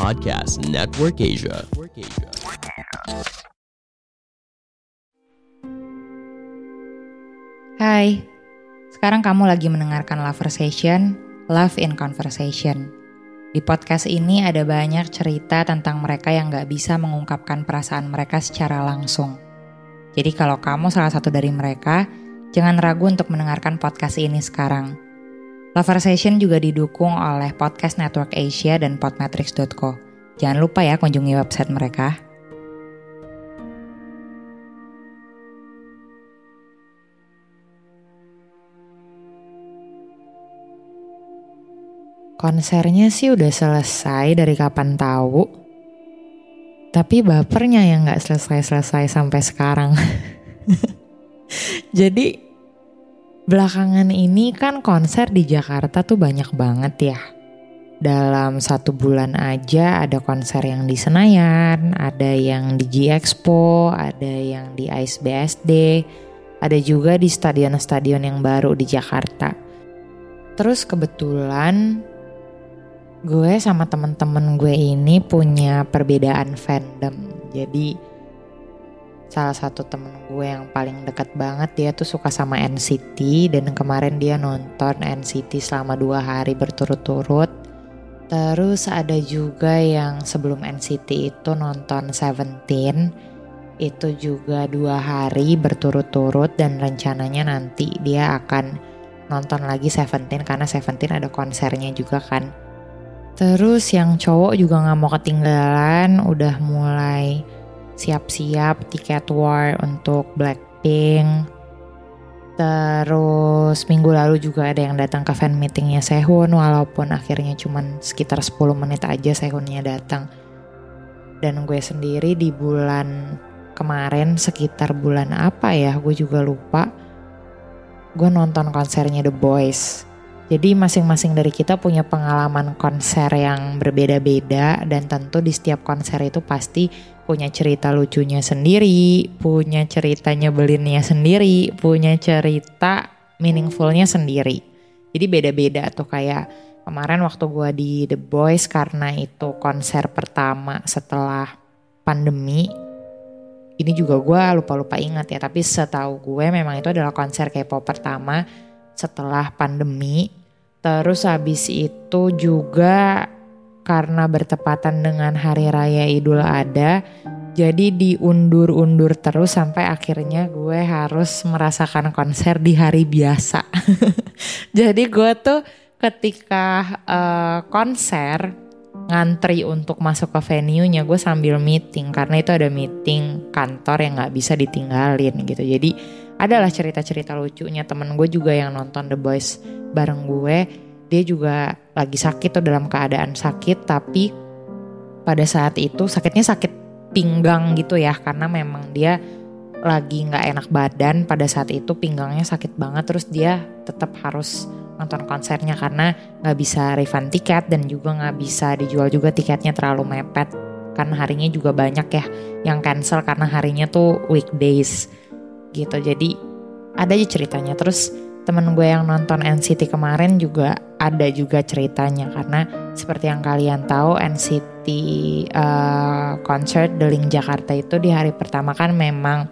Podcast Network Asia. Hai, sekarang kamu lagi mendengarkan Loversation, Love in Conversation. Di podcast ini ada banyak cerita tentang mereka yang gak bisa mengungkapkan perasaan mereka secara langsung. Jadi kalau kamu salah satu dari mereka, jangan ragu untuk mendengarkan podcast ini sekarang. Loversation juga didukung oleh Podcast Network Asia dan podmetrics.co. Jangan lupa ya kunjungi website mereka. Konsernya sih udah selesai dari kapan tahu. Tapi bapernya yang nggak selesai-selesai sampai sekarang. Jadi belakangan ini kan konser di Jakarta tuh banyak banget ya. Dalam satu bulan aja ada konser yang di Senayan, ada yang di G Expo, ada yang di Ice BSD, ada juga di stadion-stadion yang baru di Jakarta. Terus kebetulan gue sama temen-temen gue ini punya perbedaan fandom. Jadi salah satu temen gue yang paling deket banget dia tuh suka sama NCT dan kemarin dia nonton NCT selama dua hari berturut-turut. Terus ada juga yang sebelum NCT itu nonton Seventeen itu juga dua hari berturut-turut dan rencananya nanti dia akan nonton lagi Seventeen karena Seventeen ada konsernya juga kan Terus yang cowok juga gak mau ketinggalan, udah mulai siap-siap tiket war untuk Blackpink. Terus minggu lalu juga ada yang datang ke fan meetingnya Sehun walaupun akhirnya cuman sekitar 10 menit aja Sehunnya datang. Dan gue sendiri di bulan kemarin sekitar bulan apa ya gue juga lupa. Gue nonton konsernya The Boys jadi masing-masing dari kita punya pengalaman konser yang berbeda-beda dan tentu di setiap konser itu pasti punya cerita lucunya sendiri, punya cerita nyebelinnya sendiri, punya cerita meaningfulnya sendiri. Jadi beda-beda tuh kayak kemarin waktu gue di The Boys karena itu konser pertama setelah pandemi. Ini juga gue lupa-lupa ingat ya, tapi setahu gue memang itu adalah konser K-pop pertama setelah pandemi Terus habis itu juga karena bertepatan dengan hari raya Idul Adha, jadi diundur-undur terus sampai akhirnya gue harus merasakan konser di hari biasa. jadi gue tuh ketika uh, konser ngantri untuk masuk ke venue-nya gue sambil meeting karena itu ada meeting kantor yang nggak bisa ditinggalin gitu. Jadi adalah cerita-cerita lucunya. Temen gue juga yang nonton The Boys bareng gue. Dia juga lagi sakit tuh dalam keadaan sakit tapi pada saat itu sakitnya sakit pinggang gitu ya karena memang dia lagi nggak enak badan. Pada saat itu pinggangnya sakit banget terus dia tetap harus nonton konsernya karena nggak bisa refund tiket dan juga nggak bisa dijual juga tiketnya terlalu mepet. Karena harinya juga banyak ya yang cancel karena harinya tuh weekdays gitu. Jadi ada aja ceritanya. Terus temen gue yang nonton NCT kemarin juga ada juga ceritanya. Karena seperti yang kalian tahu NCT uh, concert The Jakarta itu di hari pertama kan memang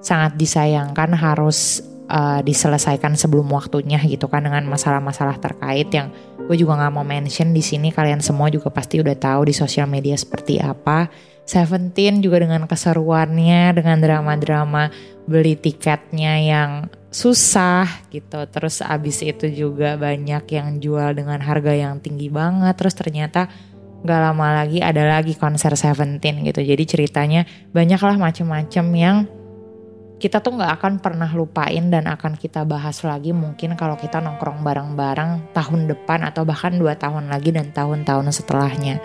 sangat disayangkan harus uh, diselesaikan sebelum waktunya gitu kan dengan masalah-masalah terkait yang gue juga nggak mau mention di sini. Kalian semua juga pasti udah tahu di sosial media seperti apa Seventeen juga dengan keseruannya, dengan drama-drama beli tiketnya yang susah gitu. Terus abis itu juga banyak yang jual dengan harga yang tinggi banget. Terus ternyata gak lama lagi ada lagi konser Seventeen gitu. Jadi ceritanya banyaklah macam-macam yang kita tuh nggak akan pernah lupain dan akan kita bahas lagi mungkin kalau kita nongkrong bareng-bareng tahun depan atau bahkan dua tahun lagi dan tahun-tahun setelahnya.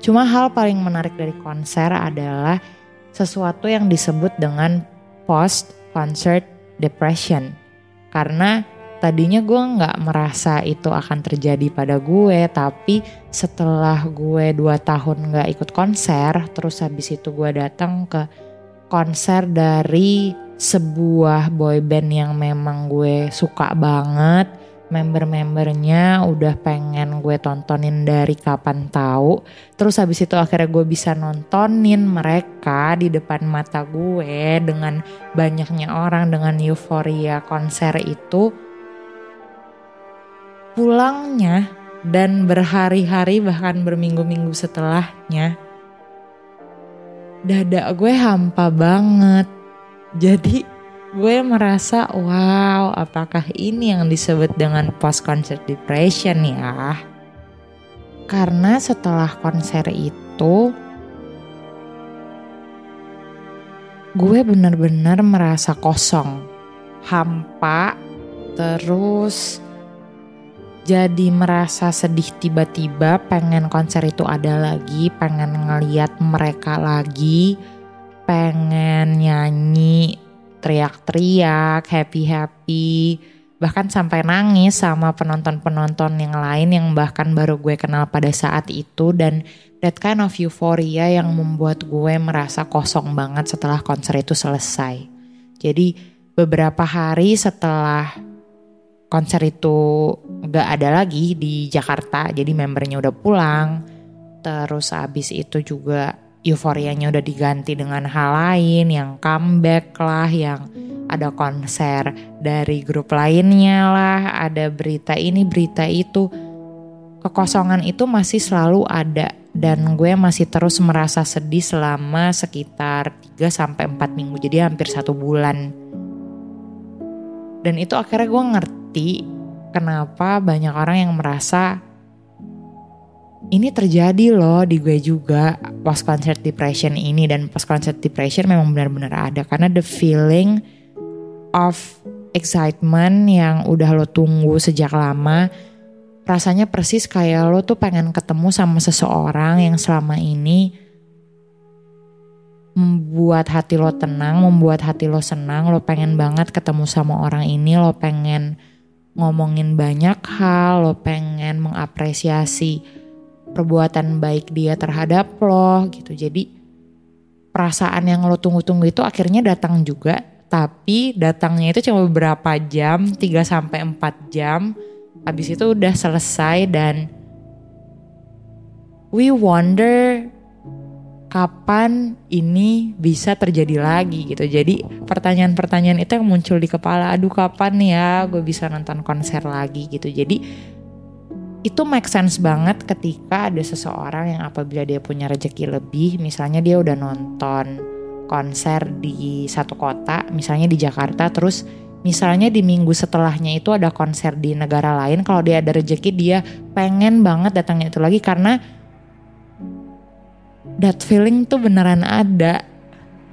Cuma hal paling menarik dari konser adalah sesuatu yang disebut dengan post concert depression. Karena tadinya gue nggak merasa itu akan terjadi pada gue, tapi setelah gue dua tahun nggak ikut konser, terus habis itu gue datang ke konser dari sebuah boy band yang memang gue suka banget member-membernya udah pengen gue tontonin dari kapan tahu. Terus habis itu akhirnya gue bisa nontonin mereka di depan mata gue dengan banyaknya orang dengan euforia konser itu. Pulangnya dan berhari-hari bahkan berminggu-minggu setelahnya dada gue hampa banget. Jadi gue merasa wow apakah ini yang disebut dengan post concert depression ya? Karena setelah konser itu gue benar-benar merasa kosong, hampa, terus jadi merasa sedih tiba-tiba pengen konser itu ada lagi, pengen ngeliat mereka lagi, pengen nyanyi teriak-teriak, happy-happy, bahkan sampai nangis sama penonton-penonton yang lain yang bahkan baru gue kenal pada saat itu dan that kind of euphoria yang membuat gue merasa kosong banget setelah konser itu selesai. Jadi beberapa hari setelah konser itu gak ada lagi di Jakarta, jadi membernya udah pulang, terus abis itu juga euforianya udah diganti dengan hal lain yang comeback lah yang ada konser dari grup lainnya lah ada berita ini berita itu. Kekosongan itu masih selalu ada dan gue masih terus merasa sedih selama sekitar 3 sampai 4 minggu jadi hampir satu bulan. Dan itu akhirnya gue ngerti kenapa banyak orang yang merasa ini terjadi loh di gue juga post concert depression ini dan post concert depression memang benar-benar ada karena the feeling of excitement yang udah lo tunggu sejak lama rasanya persis kayak lo tuh pengen ketemu sama seseorang yang selama ini membuat hati lo tenang, membuat hati lo senang, lo pengen banget ketemu sama orang ini, lo pengen ngomongin banyak hal, lo pengen mengapresiasi perbuatan baik dia terhadap lo gitu. Jadi perasaan yang lo tunggu-tunggu itu akhirnya datang juga, tapi datangnya itu cuma beberapa jam, 3 sampai 4 jam. Habis itu udah selesai dan we wonder kapan ini bisa terjadi lagi gitu. Jadi pertanyaan-pertanyaan itu yang muncul di kepala, aduh kapan ya gue bisa nonton konser lagi gitu. Jadi itu make sense banget ketika ada seseorang yang apabila dia punya rezeki lebih, misalnya dia udah nonton konser di satu kota, misalnya di Jakarta, terus misalnya di minggu setelahnya itu ada konser di negara lain, kalau dia ada rezeki dia pengen banget datangnya itu lagi karena that feeling tuh beneran ada,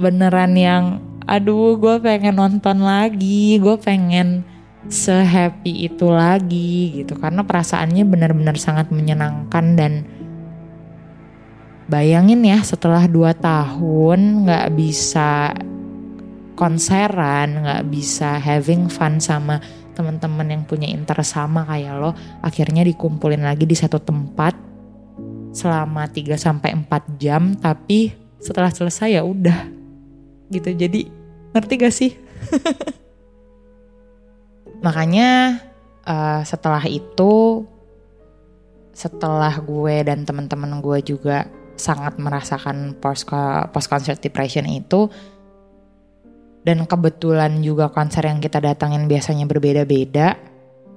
beneran yang aduh gue pengen nonton lagi, gue pengen sehappy itu lagi gitu. Karena perasaannya benar-benar sangat menyenangkan dan bayangin ya setelah dua tahun nggak bisa konseran nggak bisa having fun sama teman-teman yang punya interest sama kayak lo akhirnya dikumpulin lagi di satu tempat selama 3 sampai 4 jam tapi setelah selesai ya udah gitu. Jadi ngerti gak sih Makanya uh, setelah itu setelah gue dan teman-teman gue juga sangat merasakan post post concert depression itu dan kebetulan juga konser yang kita datangin biasanya berbeda-beda.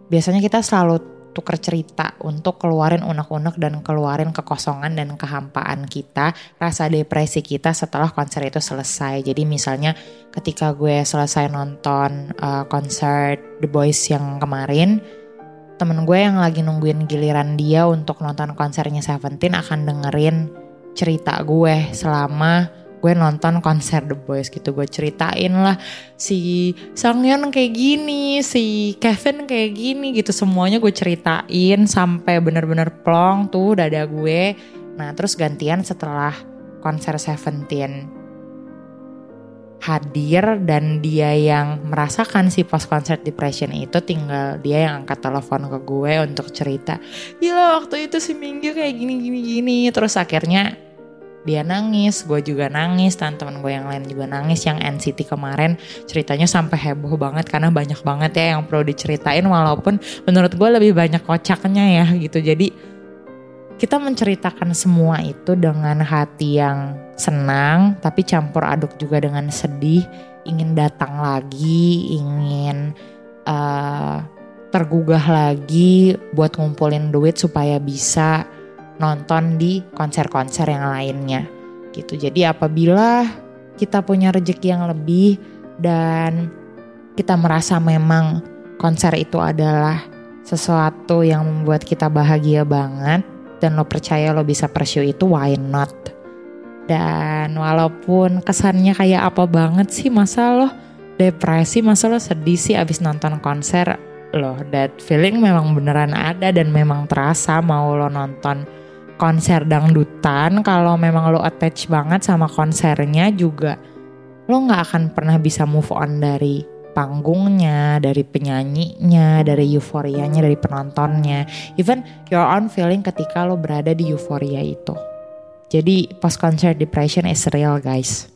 Biasanya kita selalu tuker cerita untuk keluarin unek-unek dan keluarin kekosongan dan kehampaan kita, rasa depresi kita setelah konser itu selesai. Jadi misalnya ketika gue selesai nonton uh, konser The Boys yang kemarin, temen gue yang lagi nungguin giliran dia untuk nonton konsernya Seventeen akan dengerin cerita gue selama gue nonton konser The Boys gitu gue ceritain lah si Sangyeon kayak gini si Kevin kayak gini gitu semuanya gue ceritain sampai bener-bener plong tuh dada gue. Nah terus gantian setelah konser Seventeen hadir dan dia yang merasakan si post concert depression itu tinggal dia yang angkat telepon ke gue untuk cerita gila waktu itu si Minggu kayak gini gini gini. Terus akhirnya dia nangis, gue juga nangis, teman-teman gue yang lain juga nangis. Yang NCT kemarin ceritanya sampai heboh banget karena banyak banget ya yang perlu diceritain walaupun menurut gue lebih banyak kocaknya ya gitu. Jadi kita menceritakan semua itu dengan hati yang senang tapi campur aduk juga dengan sedih, ingin datang lagi, ingin uh, tergugah lagi buat ngumpulin duit supaya bisa nonton di konser-konser yang lainnya. Gitu. Jadi apabila kita punya rezeki yang lebih dan kita merasa memang konser itu adalah sesuatu yang membuat kita bahagia banget dan lo percaya lo bisa pursue itu why not? Dan walaupun kesannya kayak apa banget sih masa lo? Depresi masa lo sedih sih abis nonton konser? Loh that feeling memang beneran ada dan memang terasa mau lo nonton konser dangdutan kalau memang lo attach banget sama konsernya juga lo nggak akan pernah bisa move on dari panggungnya, dari penyanyinya, dari euforianya, dari penontonnya. Even your own feeling ketika lo berada di euforia itu. Jadi post concert depression is real guys.